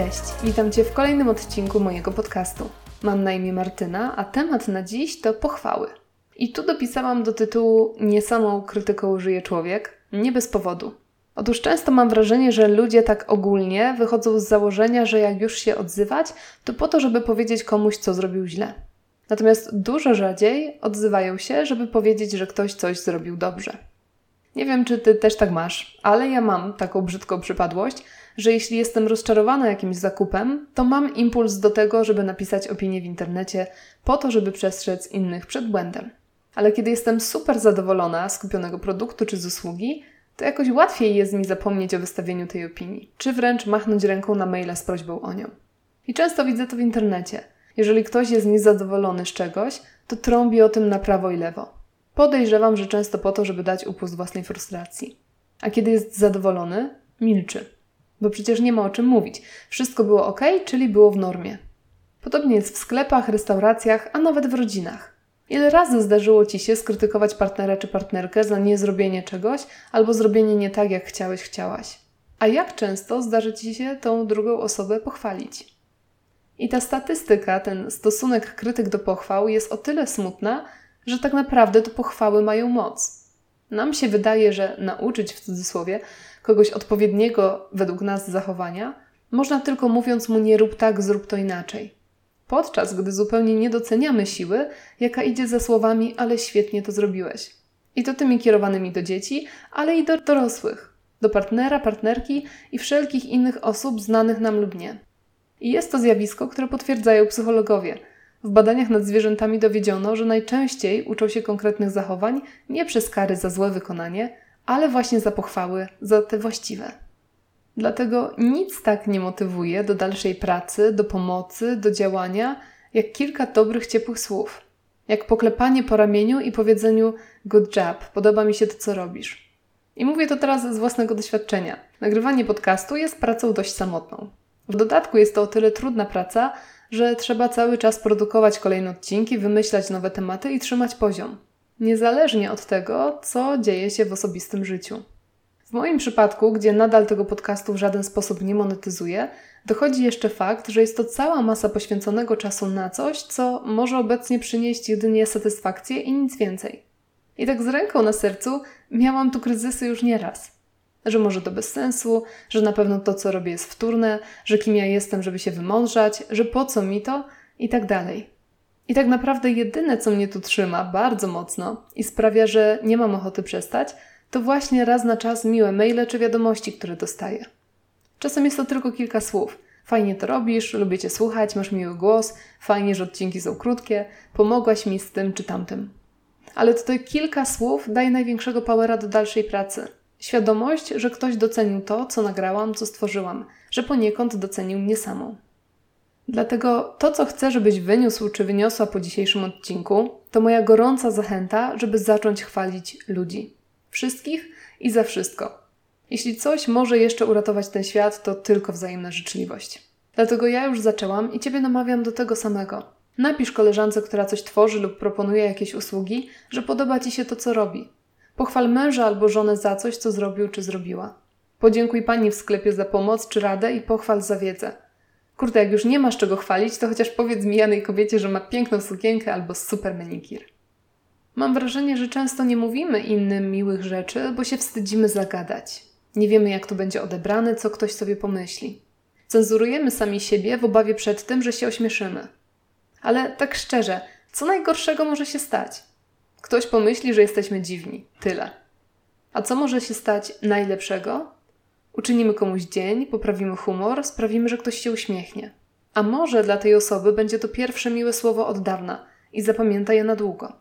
Cześć, witam Cię w kolejnym odcinku mojego podcastu. Mam na imię Martyna, a temat na dziś to pochwały. I tu dopisałam do tytułu Nie samą krytyką żyje człowiek, nie bez powodu. Otóż często mam wrażenie, że ludzie tak ogólnie wychodzą z założenia, że jak już się odzywać, to po to, żeby powiedzieć komuś, co zrobił źle. Natomiast dużo rzadziej odzywają się, żeby powiedzieć, że ktoś coś zrobił dobrze. Nie wiem, czy ty też tak masz, ale ja mam taką brzydką przypadłość, że jeśli jestem rozczarowana jakimś zakupem, to mam impuls do tego, żeby napisać opinię w internecie, po to, żeby przestrzec innych przed błędem. Ale kiedy jestem super zadowolona z kupionego produktu czy z usługi, to jakoś łatwiej jest mi zapomnieć o wystawieniu tej opinii, czy wręcz machnąć ręką na maila z prośbą o nią. I często widzę to w internecie. Jeżeli ktoś jest niezadowolony z czegoś, to trąbi o tym na prawo i lewo. Podejrzewam, że często po to, żeby dać upust własnej frustracji. A kiedy jest zadowolony, milczy. Bo przecież nie ma o czym mówić. Wszystko było ok, czyli było w normie. Podobnie jest w sklepach, restauracjach, a nawet w rodzinach. Ile razy zdarzyło ci się skrytykować partnera czy partnerkę za niezrobienie czegoś albo zrobienie nie tak, jak chciałeś, chciałaś? A jak często zdarzy ci się tą drugą osobę pochwalić? I ta statystyka, ten stosunek krytyk do pochwał jest o tyle smutna, że tak naprawdę to pochwały mają moc. Nam się wydaje, że nauczyć w cudzysłowie kogoś odpowiedniego według nas zachowania można tylko mówiąc mu nie rób tak, zrób to inaczej. Podczas gdy zupełnie nie doceniamy siły, jaka idzie za słowami, ale świetnie to zrobiłeś. I to tymi kierowanymi do dzieci, ale i do dorosłych, do partnera, partnerki i wszelkich innych osób znanych nam lub nie. I jest to zjawisko, które potwierdzają psychologowie – w badaniach nad zwierzętami dowiedziono, że najczęściej uczą się konkretnych zachowań nie przez kary za złe wykonanie, ale właśnie za pochwały, za te właściwe. Dlatego nic tak nie motywuje do dalszej pracy, do pomocy, do działania, jak kilka dobrych, ciepłych słów. Jak poklepanie po ramieniu i powiedzeniu good job, podoba mi się to, co robisz. I mówię to teraz z własnego doświadczenia. Nagrywanie podcastu jest pracą dość samotną. W dodatku jest to o tyle trudna praca, że trzeba cały czas produkować kolejne odcinki, wymyślać nowe tematy i trzymać poziom. Niezależnie od tego, co dzieje się w osobistym życiu. W moim przypadku, gdzie nadal tego podcastu w żaden sposób nie monetyzuję, dochodzi jeszcze fakt, że jest to cała masa poświęconego czasu na coś, co może obecnie przynieść jedynie satysfakcję i nic więcej. I tak z ręką na sercu miałam tu kryzysy już nieraz że może to bez sensu, że na pewno to, co robię, jest wtórne, że kim ja jestem, żeby się wymądrzać, że po co mi to i tak dalej. I tak naprawdę jedyne, co mnie tu trzyma bardzo mocno i sprawia, że nie mam ochoty przestać, to właśnie raz na czas miłe maile czy wiadomości, które dostaję. Czasem jest to tylko kilka słów. Fajnie to robisz, lubię Cię słuchać, masz miły głos, fajnie, że odcinki są krótkie, pomogłaś mi z tym czy tamtym. Ale te kilka słów daje największego powera do dalszej pracy – Świadomość, że ktoś docenił to, co nagrałam, co stworzyłam, że poniekąd docenił mnie samą. Dlatego to, co chcę, żebyś wyniósł czy wyniosła po dzisiejszym odcinku, to moja gorąca zachęta, żeby zacząć chwalić ludzi. Wszystkich i za wszystko. Jeśli coś może jeszcze uratować ten świat, to tylko wzajemna życzliwość. Dlatego ja już zaczęłam i Ciebie namawiam do tego samego. Napisz koleżance, która coś tworzy lub proponuje jakieś usługi, że podoba Ci się to, co robi. Pochwal męża albo żonę za coś, co zrobił czy zrobiła. Podziękuj pani w sklepie za pomoc czy radę i pochwal za wiedzę. Kurde, jak już nie masz czego chwalić, to chociaż powiedz mijanej kobiecie, że ma piękną sukienkę albo super menikir. Mam wrażenie, że często nie mówimy innym miłych rzeczy, bo się wstydzimy zagadać. Nie wiemy, jak to będzie odebrane, co ktoś sobie pomyśli. Cenzurujemy sami siebie w obawie przed tym, że się ośmieszymy. Ale tak szczerze, co najgorszego może się stać? Ktoś pomyśli, że jesteśmy dziwni. Tyle. A co może się stać najlepszego? Uczynimy komuś dzień, poprawimy humor, sprawimy, że ktoś się uśmiechnie. A może dla tej osoby będzie to pierwsze miłe słowo od dawna i zapamięta je na długo.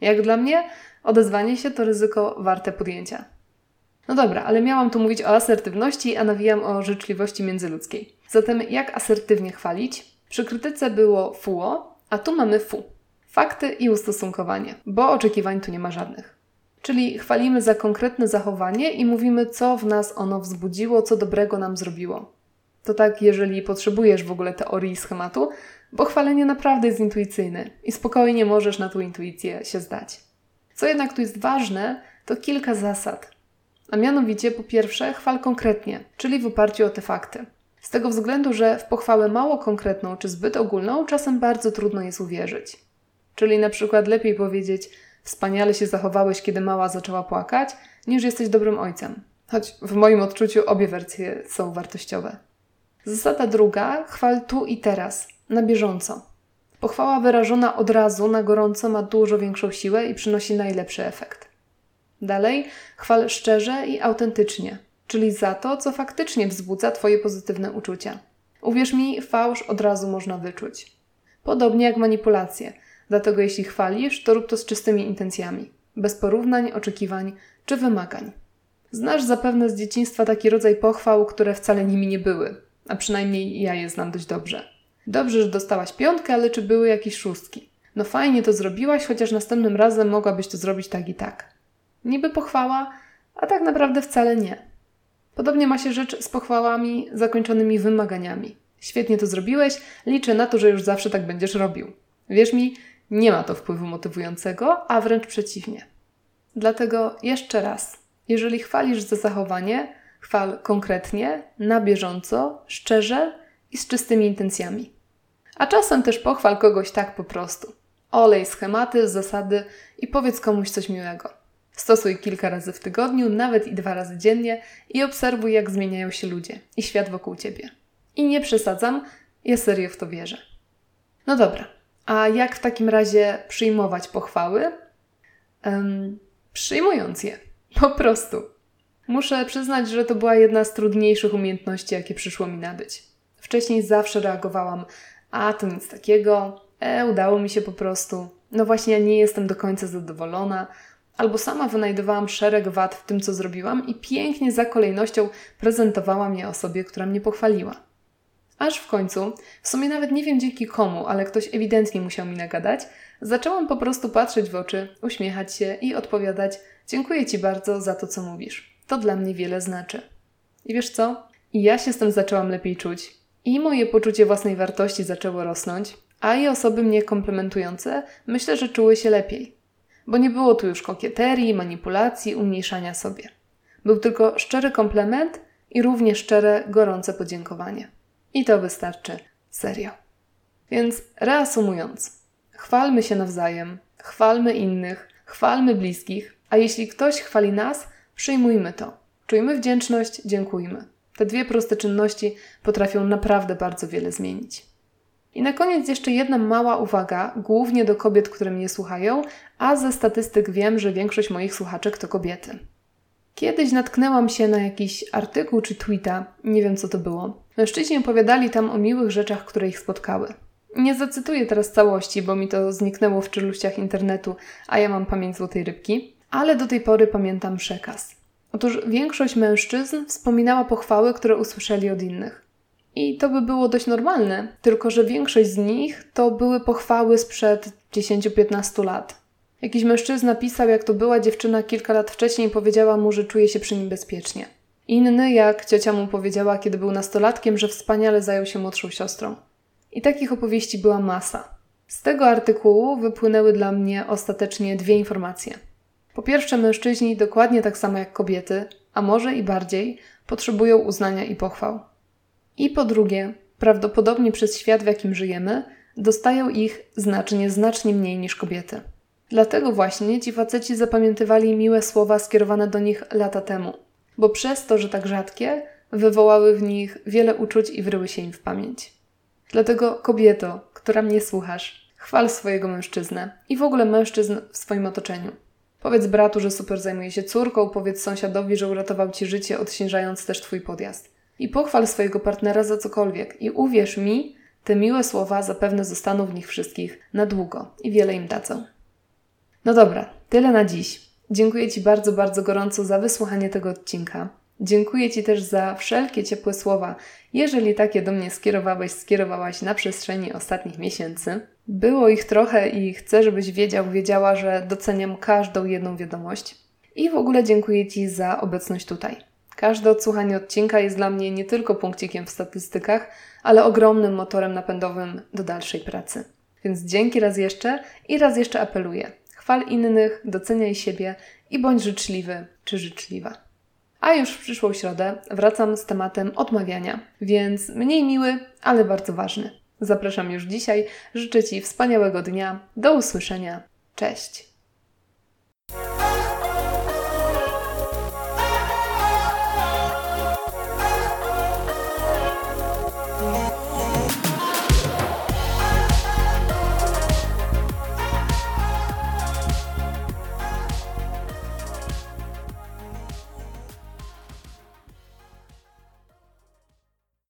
Jak dla mnie, odezwanie się to ryzyko warte podjęcia. No dobra, ale miałam tu mówić o asertywności, a nawijam o życzliwości międzyludzkiej. Zatem jak asertywnie chwalić? Przy krytyce było fuo, a tu mamy fu. Fakty i ustosunkowanie, bo oczekiwań tu nie ma żadnych. Czyli chwalimy za konkretne zachowanie i mówimy, co w nas ono wzbudziło, co dobrego nam zrobiło. To tak, jeżeli potrzebujesz w ogóle teorii i schematu, bo chwalenie naprawdę jest intuicyjne i spokojnie możesz na tą intuicję się zdać. Co jednak tu jest ważne, to kilka zasad. A mianowicie, po pierwsze, chwal konkretnie, czyli w oparciu o te fakty. Z tego względu, że w pochwałę mało konkretną czy zbyt ogólną czasem bardzo trudno jest uwierzyć. Czyli na przykład lepiej powiedzieć: Wspaniale się zachowałeś, kiedy mała zaczęła płakać, niż jesteś dobrym ojcem. Choć w moim odczuciu obie wersje są wartościowe. Zasada druga: chwal tu i teraz, na bieżąco. Pochwała wyrażona od razu, na gorąco, ma dużo większą siłę i przynosi najlepszy efekt. Dalej, chwal szczerze i autentycznie, czyli za to, co faktycznie wzbudza Twoje pozytywne uczucia. Uwierz mi, fałsz od razu można wyczuć. Podobnie jak manipulacje, dlatego jeśli chwalisz, to rób to z czystymi intencjami, bez porównań, oczekiwań czy wymagań. Znasz zapewne z dzieciństwa taki rodzaj pochwał, które wcale nimi nie były, a przynajmniej ja je znam dość dobrze. Dobrze, że dostałaś piątkę, ale czy były jakieś szóstki? No fajnie to zrobiłaś, chociaż następnym razem mogłabyś to zrobić tak i tak. Niby pochwała, a tak naprawdę wcale nie. Podobnie ma się rzecz z pochwałami zakończonymi wymaganiami. Świetnie to zrobiłeś, liczę na to, że już zawsze tak będziesz robił. Wierz mi, nie ma to wpływu motywującego, a wręcz przeciwnie. Dlatego jeszcze raz, jeżeli chwalisz za zachowanie, chwal konkretnie, na bieżąco, szczerze i z czystymi intencjami. A czasem też pochwal kogoś tak po prostu. Olej schematy, zasady i powiedz komuś coś miłego. Stosuj kilka razy w tygodniu, nawet i dwa razy dziennie i obserwuj, jak zmieniają się ludzie i świat wokół ciebie. I nie przesadzam, ja serio w to wierzę. No dobra, a jak w takim razie przyjmować pochwały? Um, przyjmując je, po prostu. Muszę przyznać, że to była jedna z trudniejszych umiejętności, jakie przyszło mi nabyć. Wcześniej zawsze reagowałam, a to nic takiego, e, udało mi się po prostu, no właśnie ja nie jestem do końca zadowolona, albo sama wynajdowałam szereg wad w tym, co zrobiłam i pięknie za kolejnością prezentowałam je osobie, która mnie pochwaliła. Aż w końcu, w sumie nawet nie wiem dzięki komu, ale ktoś ewidentnie musiał mi nagadać, zaczęłam po prostu patrzeć w oczy, uśmiechać się i odpowiadać: Dziękuję Ci bardzo za to, co mówisz. To dla mnie wiele znaczy. I wiesz co? I ja się z tym zaczęłam lepiej czuć. I moje poczucie własnej wartości zaczęło rosnąć, a i osoby mnie komplementujące myślę, że czuły się lepiej bo nie było tu już kokieterii, manipulacji, umniejszania sobie. Był tylko szczery komplement i równie szczere, gorące podziękowanie. I to wystarczy. Serio. Więc reasumując, chwalmy się nawzajem, chwalmy innych, chwalmy bliskich, a jeśli ktoś chwali nas, przyjmujmy to. Czujmy wdzięczność, dziękujmy. Te dwie proste czynności potrafią naprawdę bardzo wiele zmienić. I na koniec jeszcze jedna mała uwaga, głównie do kobiet, które mnie słuchają, a ze statystyk wiem, że większość moich słuchaczek to kobiety. Kiedyś natknęłam się na jakiś artykuł czy tweeta, nie wiem co to było. Mężczyźni opowiadali tam o miłych rzeczach, które ich spotkały. Nie zacytuję teraz całości, bo mi to zniknęło w czeluściach internetu, a ja mam pamięć złotej rybki, ale do tej pory pamiętam przekaz. Otóż większość mężczyzn wspominała pochwały, które usłyszeli od innych. I to by było dość normalne, tylko że większość z nich to były pochwały sprzed 10-15 lat. Jakiś mężczyzna pisał, jak to była dziewczyna kilka lat wcześniej powiedziała mu, że czuje się przy nim bezpiecznie. Inny, jak ciocia mu powiedziała, kiedy był nastolatkiem, że wspaniale zajął się młodszą siostrą. I takich opowieści była masa. Z tego artykułu wypłynęły dla mnie ostatecznie dwie informacje. Po pierwsze, mężczyźni, dokładnie tak samo jak kobiety, a może i bardziej, potrzebują uznania i pochwał. I po drugie, prawdopodobnie przez świat, w jakim żyjemy, dostają ich znacznie, znacznie mniej niż kobiety. Dlatego właśnie ci faceci zapamiętywali miłe słowa skierowane do nich lata temu, bo przez to, że tak rzadkie, wywołały w nich wiele uczuć i wryły się im w pamięć. Dlatego kobieto, która mnie słuchasz, chwal swojego mężczyznę i w ogóle mężczyzn w swoim otoczeniu. Powiedz bratu, że super zajmuje się córką, powiedz sąsiadowi, że uratował ci życie, odśnieżając też twój podjazd i pochwal swojego partnera za cokolwiek. I uwierz mi, te miłe słowa zapewne zostaną w nich wszystkich na długo i wiele im dadzą. No dobra, tyle na dziś. Dziękuję Ci bardzo, bardzo gorąco za wysłuchanie tego odcinka. Dziękuję Ci też za wszelkie ciepłe słowa, jeżeli takie do mnie skierowałeś, skierowałaś na przestrzeni ostatnich miesięcy. Było ich trochę i chcę, żebyś wiedział, wiedziała, że doceniam każdą jedną wiadomość. I w ogóle dziękuję Ci za obecność tutaj. Każde odsłuchanie odcinka jest dla mnie nie tylko punkcikiem w statystykach, ale ogromnym motorem napędowym do dalszej pracy. Więc dzięki raz jeszcze i raz jeszcze apeluję. Chwal innych, doceniaj siebie i bądź życzliwy czy życzliwa. A już w przyszłą środę wracam z tematem odmawiania, więc mniej miły, ale bardzo ważny. Zapraszam już dzisiaj. Życzę Ci wspaniałego dnia. Do usłyszenia. Cześć.